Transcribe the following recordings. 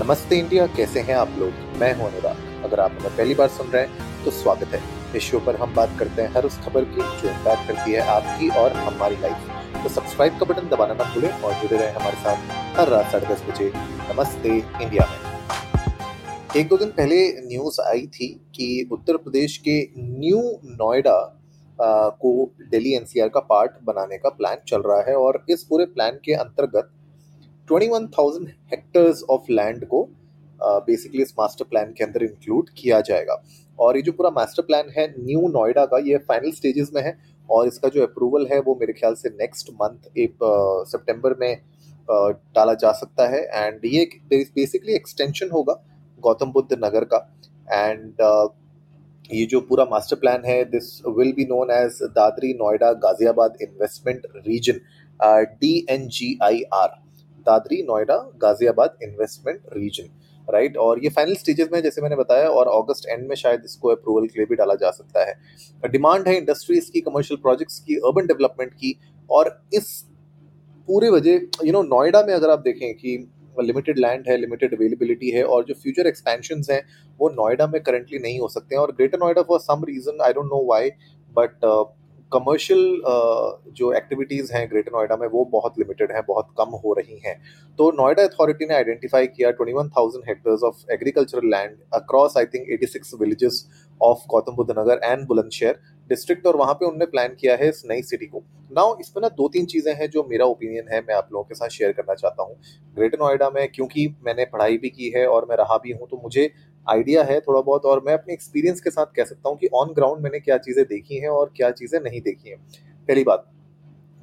नमस्ते इंडिया, कैसे हैं आप लोग? मैं हूँ अनुराग। अगर आप हमें पहली बार सुन रहे हैं तो स्वागत है। इस शो पर हम बात करते हैं हर उस खबर की जो इम्पैक्ट करती है आपकी और हमारी लाइफ तो सब्सक्राइब का बटन दबाना ना भूलें और जुड़े रहें हमारे साथ हर रात साढ़े दस बजे। नमस्ते इंडिया में। एक दो दिन पहले न्यूज़ आई थी कि उत्तर प्रदेश के न्यू नोएडा को दिल्ली एनसीआर का पार्ट बनाने का प्लान चल रहा है और इस पूरे प्लान के अंतर्गत 21,000 हेक्टर्स ऑफ़ लैंड को बेसिकली uh, इस मास्टर प्लान के अंदर इंक्लूड किया जाएगा। और ये जो पूरा मास्टर प्लान है न्यू नोएडा का ये फाइनल स्टेजेस में है और इसका जो अप्रूवल है वो मेरे ख्याल से नेक्स्ट मंथ एक सितंबर में uh, डाला जा सकता है। एंड ये बेसिकली एक्सटेंशन होगा गौतम बुद्ध नगर का। एंड uh, ये जो पूरा मास्टर प्लान है this will be known as Dadri Noida Ghaziabad investment region D N G I R Dadri, Noida, Ghaziabad investment region right और ये फाइनल स्टेजेस में, जैसे मैंने बताया, और अगस्त एंड में शायद इसको अप्रूवल के लिए भी डाला जा सकता है। डिमांड है इंडस्ट्रीज़ की कमर्शियल प्रोजेक्ट्स की अर्बन डेवलपमेंट की, और इस पूरे वजह यू नो नोएडा में अगर आप देखें कि लिमिटेड लैंड है लिमिटेड अवेलेबिलिटी है, और जो फ्यूचर एक्सपेंशन हैं, वो नोएडा में करंटली नहीं हो सकते हैं। और greater Noida for some region I don't know why but commercial uh, जो एक्टिविटीज़ हैं ग्रेटर नोएडा में वो बहुत लिमिटेड हैं बहुत कम हो रही हैं। तो नोएडा अथॉरिटी ने आइडेंटिफाई किया 21,000 hectares of agricultural land across I think 86 villages of Gautam Buddh Nagar and Bulandshahr district और वहाँ पे उन्होंने प्लान किया है इस नई सिटी को। नाउ इस पर ना दो तीन चीज़ें हैं जो मेरा ओपिनियन है मैं आप लोगों के साथ शेयर करना चाहता हूँ। ग्रेटर नोएडा में क्योंकि मैंने पढ़ाई भी की है और मैं रहा भी हूँ तो मुझे आइडिया है थोड़ा बहुत, और मैं अपने एक्सपीरियंस के साथ कह सकता हूँ कि ऑन ग्राउंड मैंने क्या चीज़ें देखी हैं और क्या चीज़ें नहीं देखी हैं। पहली बात,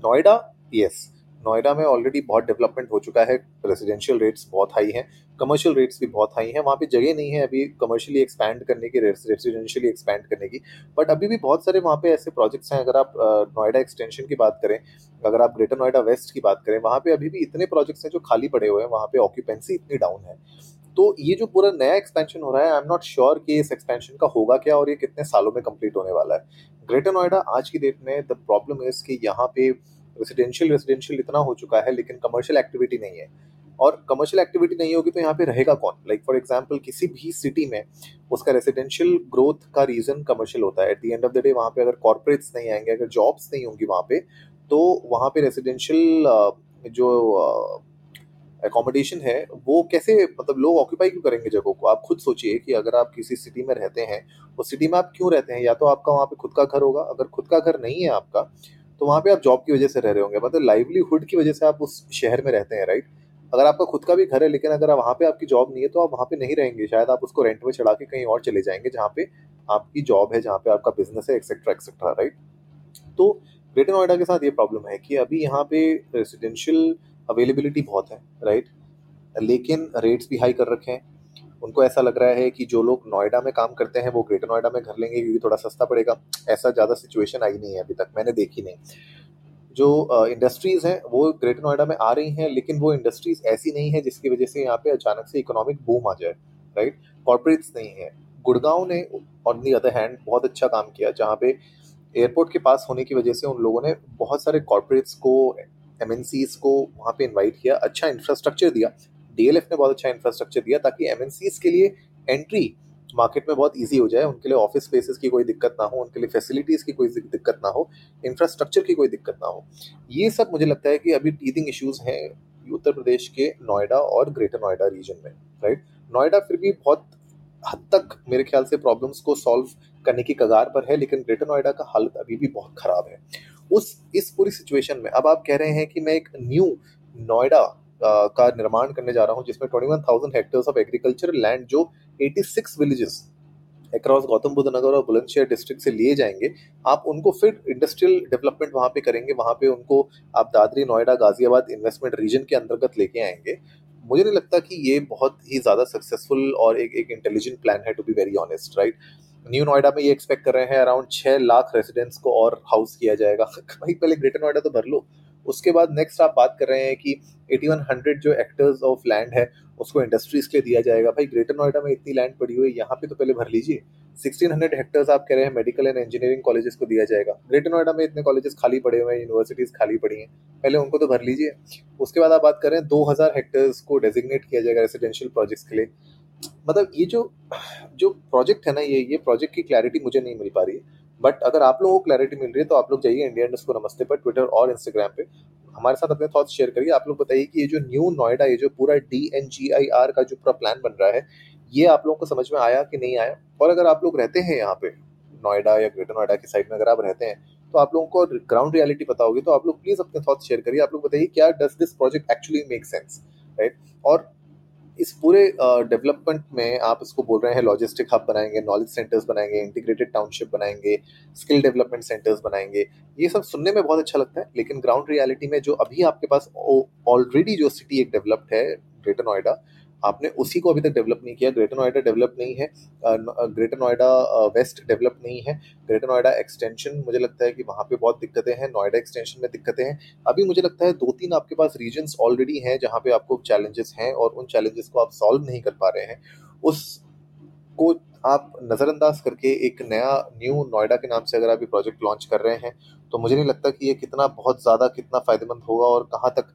नोएडा यस नोएडा में ऑलरेडी बहुत डेवलपमेंट हो चुका है रेजिडेंशियल रेट्स बहुत हाई हैं कमर्शियल रेट्स भी बहुत हाई हैं, वहाँ पे जगह नहीं है अभी कमर्शियली एक्सपैंड करने की रेजिडेंशियली एक्सपैंड करने की बट अभी भी बहुत सारे वहाँ पे ऐसे प्रोजेक्ट्स हैं, अगर आप नोएडा एक्सटेंशन की बात करें, अगर आप ग्रेटर नोएडा वेस्ट की बात करें, वहाँ पे अभी भी इतने प्रोजेक्ट्स हैं जो खाली पड़े हुए हैं, वहाँ पे ऑक्यूपेंसी इतनी डाउन है। तो ये जो पूरा नया एक्सपेंशन हो रहा है आई एम नॉट श्योर कि इस एक्सपेंशन का होगा क्या और ये कितने सालों में कंप्लीट होने वाला है। ग्रेटर नोएडा आज की डेट में द प्रॉब्लम इज़ कि यहाँ पे रेसिडेंशियल रेसिडेंशियल इतना हो चुका है, लेकिन कमर्शियल एक्टिविटी नहीं है। और कमर्शियल एक्टिविटी नहीं होगी तो यहाँ पे रहेगा कौन? लाइक फॉर एग्ज़ाम्पल किसी भी सिटी में उसका रेजिडेंशियल ग्रोथ का रीजन कमर्शियल होता है। At the end of the day वहाँ पे अगर कॉर्पोरेट्स नहीं आएँगे, अगर जॉब्स नहीं होंगी वहाँ पे तो वहाँ पे रेजिडेंशियल जो एकोमोडेशन है, वो कैसे मतलब लोग ऑक्यूपाई क्यों करेंगे जगहों को? आप खुद सोचिए कि अगर आप किसी सिटी में रहते हैं, उस सिटी में आप क्यों रहते हैं? या तो आपका वहाँ पे खुद का घर होगा। अगर खुद का घर नहीं है आपका तो वहाँ पे आप जॉब की वजह से रह रहे होंगे। मतलब लाइवलीहुड की वजह से आप उस शहर में रहते हैं राइट अगर आपका खुद का भी घर है, लेकिन अगर वहाँ पे आपकी जॉब नहीं है तो आप वहाँ पे नहीं रहेंगे। शायद आप उसको रेंट में चढ़ा के कहीं और चले जाएँगे, जहाँ पे आपकी जॉब है, जहाँ पे आपका बिज़नेस है एक्सेट्रा एक्सेट्रा राइट तो ग्रेटर नोएडा के साथ ये प्रॉब्लम है कि अभी यहाँ पे रेसिडेंशियल अवेलेबिलिटी बहुत है राइट लेकिन रेट्स भी हाई कर रखे हैं। उनको ऐसा लग रहा है कि जो लोग नोएडा में काम करते हैं, वो ग्रेटर नोएडा में घर लेंगे क्योंकि थोड़ा सस्ता पड़ेगा। ऐसा ज़्यादा सिचुएशन आई नहीं है अभी तक, मैंने देखी नहीं। जो इंडस्ट्रीज़ हैं, वो ग्रेटर नोएडा में आ रही हैं, लेकिन वो इंडस्ट्रीज़ ऐसी नहीं है जिसकी वजह से यहाँ पे अचानक से इकोनॉमिक बूम आ जाए राइट कॉर्पोरेट्स नहीं है। गुड़गांव ने ऑन दी अदर हैंड बहुत अच्छा काम किया, जहाँ पे एयरपोर्ट के पास होने की वजह से उन लोगों ने बहुत सारे कॉर्पोरेट्स को एम को वहाँ पे इन्वाइट किया अच्छा इंफ्रास्ट्रक्चर दिया। डीएलएफ ने बहुत अच्छा इंफ्रास्ट्रक्चर दिया ताकि एम के लिए एंट्री मार्केट में बहुत इजी हो जाए, उनके लिए ऑफ़िस स्पेसेस की कोई दिक्कत ना हो, उनके लिए फैसिलिटीज़ की कोई दिक्कत ना हो इंफ्रास्ट्रक्चर की कोई दिक्कत ना हो। ये सब मुझे लगता है कि अभी टीदिंग इश्यूज़ हैं उत्तर प्रदेश के नोएडा और ग्रेटर नोएडा रीजन में राइट नोएडा फिर भी बहुत हद तक मेरे ख्याल से प्रॉब्लम्स को सॉल्व करने की कगार पर है, लेकिन ग्रेटर नोएडा का हालत अभी भी बहुत ख़राब है। उस, इस पूरी सिचुएशन में, अब आप कह रहे हैं कि मैं एक न्यू नोएडा का निर्माण करने जा रहा हूँ, जिसमें twenty one thousand hectares of agricultural land जो eighty six villages across Gautam Buddh Nagar और बुलंदशहर डिस्ट्रिक्ट से लिए जाएँगे, आप उनको फिर इंडस्ट्रियल डेवलपमेंट वहाँ पे करेंगे, वहाँ पे उनको आप दादरी, नोएडा, गाजियाबाद इन्वेस्टमेंट रीजन के अंतर्गत लेके आएँगे। मुझे नहीं लगता कि ये बहुत ही ज़्यादा सक्सेसफुल और एक एक इंटेलिजेंट प्लान है to be very honest right new Noida में ये एक्सपेक्ट कर रहे हैं अराउंड छः लाख रेसिडेंट्स को और हाउस किया जाएगा। भाई, पहले ग्रेटर नोएडा तो भर लो। उसके बाद नेक्स्ट आप बात कर रहे हैं कि 8100 जो एक्टर्स ऑफ़ लैंड है, उसको इंडस्ट्रीज़ के लिए दिया जाएगा। भाई ग्रेटर नोएडा में इतनी लैंड पड़ी हुई है, यहाँ पे तो पहले भर लीजिए। सिक्सटीन हंड्रेड हेक्टर्स आप कह रहे हैं मेडिकल एंड इंजीनियरिंग कॉलेजेस को दिया जाएगा। ग्रेटर नोएडा में इतने कॉलेजेस खाली पड़े हुए हैं यूनिवर्सिटीज खाली पड़ी हैं। पहले उनको तो भर लीजिए। उसके बाद आप बात करें दो हज़ार हेक्टर्स को डेजिग्नेट किया जाएगा रेसिडेंशियल प्रोजेक्ट्स के लिए। मतलब ये जो जो प्रोजेक्ट है ना, ये ये प्रोजेक्ट की क्लैरिटी मुझे नहीं मिल पा रही है। बट अगर आप लोगों को क्लैरिटी मिल रही है तो आप लोग जाइए इंडिया इंडस्ट को नमस्ते पर ट्विटर और इंस्टाग्राम पे। हमारे साथ अपने थॉट्स शेयर करिए। आप लोग बताइए कि ये जो न्यू नोएडा ये जो पूरा D N G I R का जो पूरा प्लान बन रहा है, ये आप लोगों को समझ में आया कि नहीं आया? और अगर आप लोग रहते हैं यहाँ पे नोएडा या ग्रेटर नोएडा की साइड में अगर आप रहते हैं तो आप लोगों को ग्राउंड रियलिटी पता होगी तो आप लोग प्लीज़ अपने थॉट्स शेयर करिए। आप लोग बताइए, क्या does this project actually make sense right और इस पूरे डेवलपमेंट में आप इसको बोल रहे हैं लॉजिस्टिक हब बनाएँगे नॉलेज सेंटर्स बनाएँगे इंटीग्रेटेड टाउनशिप बनाएँगे स्किल डेवलपमेंट सेंटर्स बनाएँगे। ये सब सुनने में बहुत अच्छा लगता है, लेकिन ग्राउंड रियलिटी में जो अभी आपके पास ऑलरेडी जो सिटी एक डेवलप्ड है ग्रेटर नोएडा आपने उसी को अभी तक डेवलप नहीं किया। ग्रेटर नोएडा डेवलप नहीं है। ग्रेटर नोएडा वेस्ट डेवलप नहीं है। ग्रेटर नोएडा एक्सटेंशन मुझे लगता है कि वहाँ पे बहुत दिक्कतें हैं। नोएडा एक्सटेंशन में दिक्कतें हैं। अभी मुझे लगता है दो तीन आपके पास रीजन्स ऑलरेडी हैं जहाँ पे आपको चैलेंजेस हैं और उन चैलेंजेस को आप सॉल्व नहीं कर पा रहे हैं। उस को आप नज़रअंदाज करके एक नया न्यू नोएडा के नाम से अगर आप ये प्रोजेक्ट लॉन्च कर रहे हैं तो मुझे नहीं लगता कि ये कितना बहुत ज़्यादा कितना फ़ायदेमंद होगा और कहाँ तक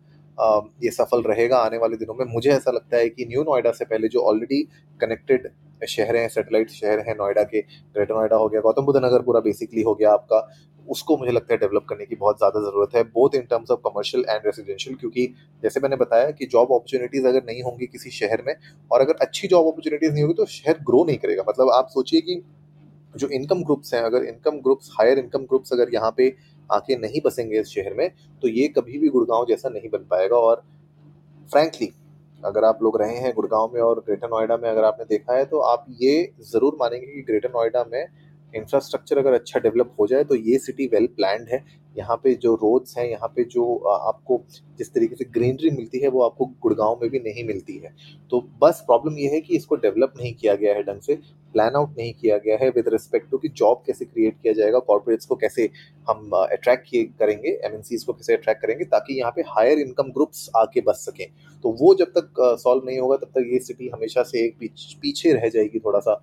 ये सफल रहेगा आने वाले दिनों में। मुझे ऐसा लगता है कि न्यू नोएडा से पहले जो ऑलरेडी कनेक्टेड शहर हैं सेटेलाइट शहर हैं नोएडा के ग्रेटर नोएडा हो गया गौतम बुद्ध नगर पूरा बेसिकली हो गया आपका, उसको मुझे लगता है डेवलप करने की बहुत ज़्यादा ज़रूरत है both in terms of commercial and residential क्योंकि जैसे मैंने बताया कि जॉब अपॉर्चुनिटीज़ अगर नहीं होंगी किसी शहर में, और अगर अच्छी जॉब अपॉर्चुनिटीज़ नहीं होगी तो शहर ग्रो नहीं करेगा। मतलब आप सोचिए कि जो इनकम ग्रुप्स हैं, अगर income groups higher income groups अगर यहाँ पे आके नहीं बसेंगे इस शहर में तो ये कभी भी गुड़गांव जैसा नहीं बन पाएगा। और फ्रैंकली अगर आप लोग रहे हैं गुड़गांव में और ग्रेटर नोएडा में अगर आपने देखा है तो आप ये ज़रूर मानेंगे कि ग्रेटर नोएडा में इंफ्रास्ट्रक्चर अगर अच्छा डेवलप हो जाए तो ये सिटी वेल प्लान्ड है। यहाँ पे जो रोड्स हैं, यहाँ पे जो आपको जिस तरीके से ग्रीनरी मिलती है, वो आपको गुड़गांव में भी नहीं मिलती है। तो बस प्रॉब्लम ये है कि इसको डेवलप नहीं किया गया है ढंग से प्लान आउट नहीं किया गया है विद रिस्पेक्ट टू कि जॉब कैसे क्रिएट किया जाएगा कॉर्पोरेट्स को कैसे हम अट्रैक्ट किए करेंगे एम को कैसे अट्रैक्ट करेंगे, ताकि यहाँ पे हायर इनकम ग्रुप्स आके बस सकें। तो वो जब तक सॉल्व नहीं होगा, तब तक ये सिटी हमेशा से एक पीछे रह जाएगी थोड़ा सा।